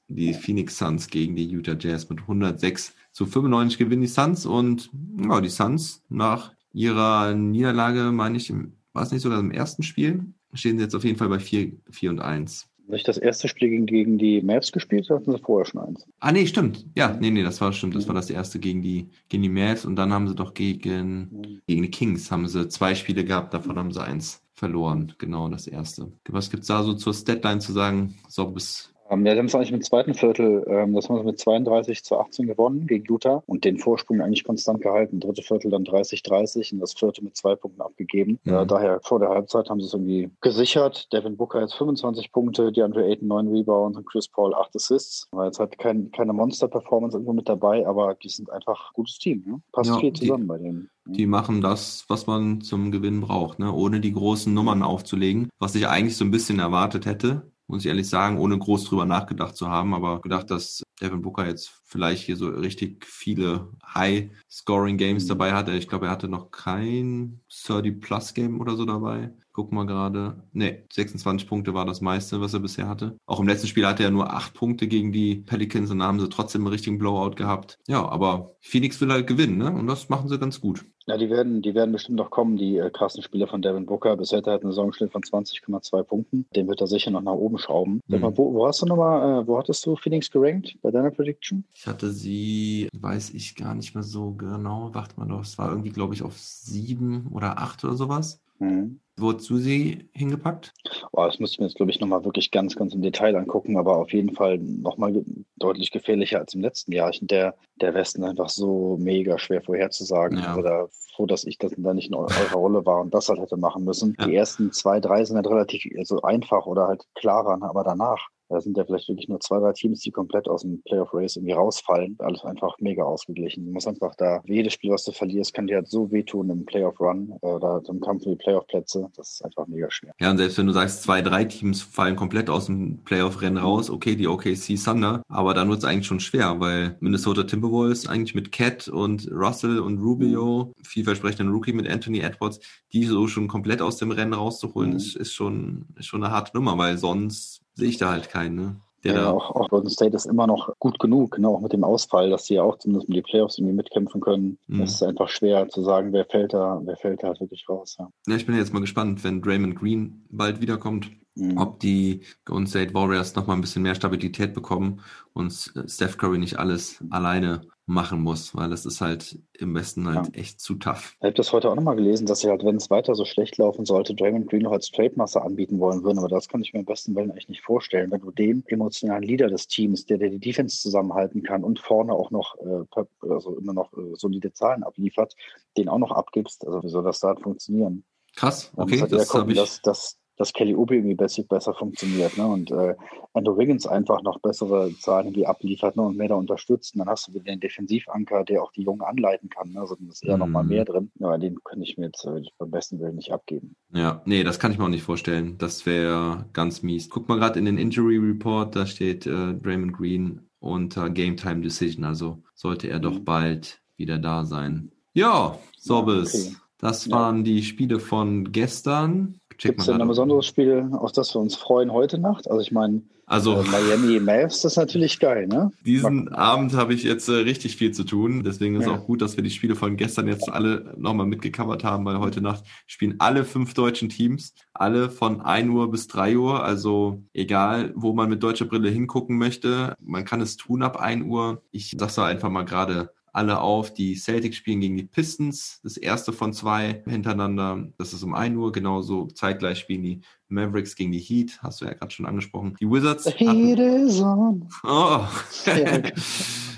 die Phoenix Suns gegen die Utah Jazz mit 106 zu 95 gewinnen die Suns und ja, die Suns nach ihrer Niederlage, meine ich, war es nicht sogar im ersten Spiel, stehen sie jetzt auf jeden Fall bei 4, 4 und 1. Nicht das erste Spiel gegen, gegen die Mavs gespielt, oder hatten sie vorher schon eins. Ah, nee, stimmt. Ja, nee, nee, das war stimmt. Das war das erste gegen die, gegen die Mavs und dann haben sie doch gegen, gegen die Kings haben sie zwei Spiele gehabt, davon haben sie eins verloren. Genau, das erste. Was gibt's da so zur Statline zu sagen? So bis Ähm, ja, sie haben es eigentlich im zweiten Viertel, ähm, das haben sie mit 32 zu 18 gewonnen gegen Utah und den Vorsprung eigentlich konstant gehalten. Dritte Viertel dann 30-30 und das vierte mit zwei Punkten abgegeben. Mhm. Ja, daher vor der Halbzeit haben sie es irgendwie gesichert. Devin Booker jetzt 25 Punkte, DeAndre Ayton 9 Rebounds und Chris Paul 8 Assists. War jetzt halt kein, keine Monster-Performance irgendwo mit dabei, aber die sind einfach ein gutes Team. Ne? Passt Ja, viel die- zusammen bei denen. Die machen das, was man zum Gewinn braucht, ne? ohne die großen Nummern aufzulegen, was ich eigentlich so ein bisschen erwartet hätte, muss ich ehrlich sagen, ohne groß drüber nachgedacht zu haben, aber gedacht, dass Devin Booker jetzt vielleicht hier so richtig viele High-Scoring-Games Mhm. dabei hatte. Ich glaube, er hatte noch kein 30-Plus-Game oder so dabei. Guck mal gerade. Ne, 26 Punkte war das meiste, was er bisher hatte. Auch im letzten Spiel hatte er nur 8 Punkte gegen die Pelicans und da haben sie trotzdem einen richtigen Blowout gehabt. Ja, aber Phoenix will halt gewinnen, ne? Und das machen sie ganz gut. Ja, die werden, die werden bestimmt noch kommen, die äh, krassen Spieler von Devin Booker. Bisher hat er einen Saisonschnitt von 20,2 Punkten. Den wird er sicher noch nach oben schrauben. Mhm. mal, wo, wo hast du nochmal, äh, wo hattest du Phoenix gerankt bei deiner Prediction? Ich hatte sie, weiß ich gar nicht mehr so genau. Warte mal doch, es war irgendwie, glaube ich, auf sieben oder acht oder sowas. Mhm. Wo hast du sie hingepackt? Boah, das müsste ich mir jetzt, glaube ich, nochmal wirklich ganz, ganz im Detail angucken, aber auf jeden Fall nochmal ge deutlich gefährlicher als im letzten Jahr. Ich finde, der, der Westen einfach so mega schwer vorherzusagen. Ja. Oder froh, dass ich das da nicht in eu- eurer Rolle war und das halt hätte machen müssen. Ja. Die ersten zwei, drei sind halt relativ also einfach oder halt klarer, aber danach da sind ja vielleicht wirklich nur zwei, drei Teams, die komplett aus dem Playoff-Race irgendwie rausfallen. Alles einfach mega ausgeglichen. Du musst einfach da, jedes Spiel, was du verlierst, kann dir halt so wehtun im Playoff-Run äh, oder im Kampf für die Playoff-Plätze. Das ist einfach mega schwer. Ja, und selbst wenn du sagst, zwei, drei Teams fallen komplett aus dem Playoff-Rennen raus, okay, die OKC Thunder, aber dann wird es eigentlich schon schwer, weil Minnesota Timberwolves eigentlich mit Cat und Russell und Rubio, vielversprechenden Rookie mit Anthony Edwards, die so schon komplett aus dem Rennen rauszuholen, Mhm. ist, ist schon, ist schon eine harte Nummer, weil sonst sehe ich da halt keinen, ne? Der Ja, auch, auch Golden State ist immer noch gut genug, ne? auch mit dem Ausfall, dass sie ja auch zumindest um die Playoffs irgendwie mitkämpfen können. Mhm. Es ist einfach schwer zu sagen, wer fällt da, wer fällt da halt wirklich raus. Ja. ja, ich bin jetzt mal gespannt, wenn Draymond Green bald wiederkommt, Mhm. ob die Golden State Warriors noch mal ein bisschen mehr Stabilität bekommen und Steph Curry nicht alles alleine machen muss, weil das ist halt im Westen halt echt zu tough. Ich habe das heute auch nochmal gelesen, dass sie halt, wenn es weiter so schlecht laufen sollte, Draymond Green noch als Trade-Master anbieten wollen würden. Aber das kann ich mir im besten Willen eigentlich nicht vorstellen. Wenn du dem emotionalen Leader des Teams, der, der die Defense zusammenhalten kann und vorne auch noch, äh, also immer noch äh, solide Zahlen abliefert, den auch noch abgibst, also wie soll das da funktionieren? Krass, okay, halt das habe ich. dass, dass, dass Kelly Oubre irgendwie besser, besser funktioniert ne? und äh, Andrew Wiggins einfach noch bessere Zahlen irgendwie abliefert ne? und mehr da unterstützt. Und dann hast du wieder den Defensivanker, der auch die Jungen anleiten kann. Ne? Also dann ist eher Mhm. noch mal mehr drin. Ja, den könnte ich mir jetzt äh, beim besten Willen nicht abgeben. Ja, nee, das kann ich mir auch nicht vorstellen. Das wäre ganz mies. Guck mal gerade in den Injury Report, da steht äh, Draymond Green unter Game Time Decision, also sollte er doch Mhm. bald wieder da sein. Ja, Sorbis. okay. Das Ja. waren die Spiele von gestern. Gibt es denn ein besonderes Spiel, auf das wir uns freuen heute Nacht? Also ich meine, Also äh, Miami Mavs, das ist natürlich geil, ne? diesen Abend habe ich jetzt äh, richtig viel zu tun. Deswegen ist Ja. auch gut, dass wir die Spiele von gestern jetzt alle nochmal mitgecovert haben, weil heute Nacht spielen alle fünf deutschen Teams, alle von 1 Uhr bis 3 Uhr. Also egal, wo man mit deutscher Brille hingucken möchte, man kann es tun ab 1 Uhr. Ich sag's da einfach mal gerade alle auf. Die Celtics spielen gegen die Pistons, das erste von zwei hintereinander. Das ist um 1 Uhr. Genauso zeitgleich spielen die Mavericks gegen die Heat, hast du ja gerade schon angesprochen. Die Wizards. The heat is on. Oh.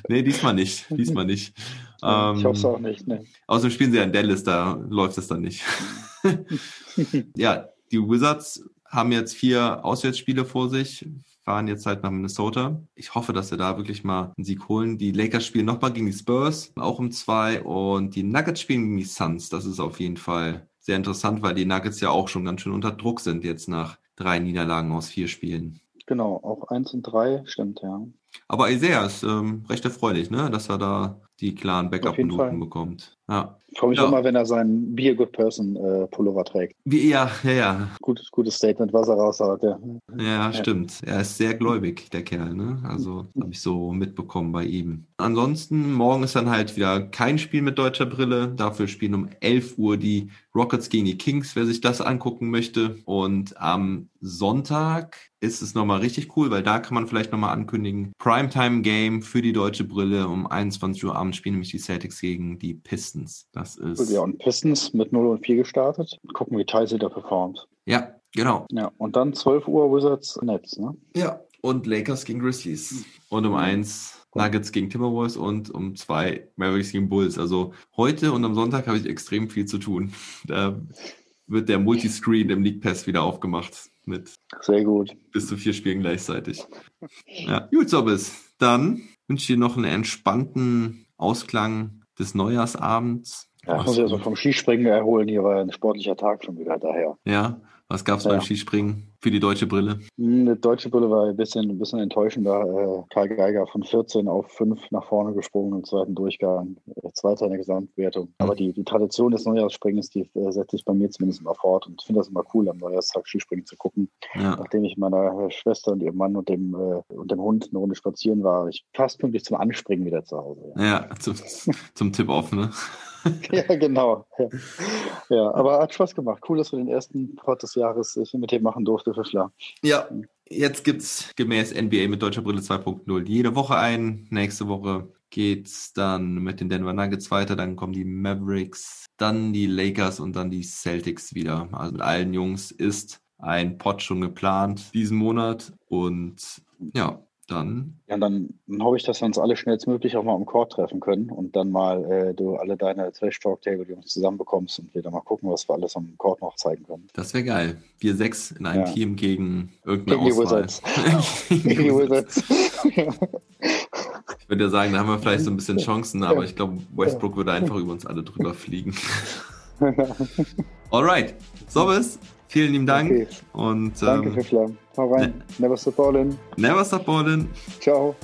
Nee, diesmal nicht. Diesmal nicht. ich Ähm, hoffe es auch nicht, ne? Außerdem spielen sie ja in Dallas, da läuft es dann nicht. ja, die Wizards haben jetzt vier Auswärtsspiele vor sich, fahren jetzt halt nach Minnesota. Ich hoffe, dass wir da wirklich mal einen Sieg holen. Die Lakers spielen nochmal gegen die Spurs, auch um zwei. Und die Nuggets spielen gegen die Suns. Das ist auf jeden Fall sehr interessant, weil die Nuggets ja auch schon ganz schön unter Druck sind jetzt nach drei Niederlagen aus vier Spielen. Genau, auch eins und drei, stimmt, ja. Aber Isaiah ist ähm, recht erfreulich, ne? dass er da die klaren Backup-Minuten bekommt. Ja. Ich freue mich Ja. auch mal, wenn er seinen Be a Good Person äh, Pullover trägt. Ja, ja, ja. Gutes, gutes Statement, was er raushaut, ja. Ja, stimmt. Er ist sehr gläubig, der Kerl, ne? Also habe ich so mitbekommen bei ihm. Ansonsten, morgen ist dann halt wieder kein Spiel mit deutscher Brille. Dafür spielen um 11 Uhr die Rockets gegen die Kings, wer sich das angucken möchte. Und am Sonntag ist es nochmal richtig cool, weil da kann man vielleicht nochmal ankündigen. Primetime Game für die deutsche Brille. Um 21 Uhr abends spielen nämlich die Celtics gegen die Pistons. Das ist. Ja, und Pistons mit 0 und 4 gestartet. Gucken, wie Tyson da performt. Ja, genau. Ja, und dann 12 Uhr Wizards Nets, ne? Ja, und Lakers gegen Grizzlies. Und um eins Nuggets gegen Timberwolves und um zwei Mavericks gegen Bulls. Also heute und am Sonntag habe ich extrem viel zu tun. Da wird der Multiscreen im League Pass wieder aufgemacht mit Sehr gut. bis zu vier Spielen gleichzeitig. Ja, gut, Sobbes. Dann wünsche ich dir noch einen entspannten Ausklang des Neujahrsabends. Ja, ich muss ja so vom Skispringen erholen. Hier war ein sportlicher Tag schon wieder daher. ja, was gab's Ja. beim Skispringen für die deutsche Brille? Hm, Die deutsche Brille war ein bisschen, ein bisschen enttäuschender. Äh, Karl Geiger von 14 auf 5 nach vorne gesprungen im zweiten Durchgang. Äh, Zweiter in der Gesamtwertung. Aber die, die Tradition des Neujahrsspringens, die äh, setze ich bei mir zumindest immer fort. Und ich finde das immer cool, am Neujahrstag Skispringen zu gucken. Ja, Nachdem ich meiner Schwester und ihrem Mann und dem, und dem Hund eine Runde spazieren war, war ich fast pünktlich zum Anspringen wieder zu Hause. Ja, ja zum, zum Tipp off, ne? ja genau. Ja. ja, aber hat Spaß gemacht. Cool, dass wir den ersten Pod des Jahres ich mit dir machen durfte, Fischler. Ja, jetzt gibt's gemäß NBA mit deutscher Brille 2.0 jede Woche ein. Nächste Woche geht's dann mit den Denver Nuggets weiter, dann kommen die Mavericks, dann die Lakers und dann die Celtics wieder. Also mit allen Jungs ist ein Pod schon geplant diesen Monat und ja, dann Ja, dann, dann hoffe ich, dass wir uns alle schnellstmöglich auch mal am Court treffen können und dann mal äh, du alle deine Trash Talk Table Jungs zusammenbekommst und wir dann mal gucken, was wir alles am Court noch zeigen können. das wäre geil. Wir sechs in einem Ja. Team gegen irgendeine Gegen die Auswahl. Wizards. Gegen die die Wizards. Ich würde ja sagen, da haben wir vielleicht so ein bisschen Chancen, aber ich glaube, Westbrook würde einfach über uns alle drüber fliegen. Alright, Sobbes, vielen lieben Dank Okay. und Danke, ähm, Fischler. Hau rein. Never stop ballin'. never stop ballin'. Ciao.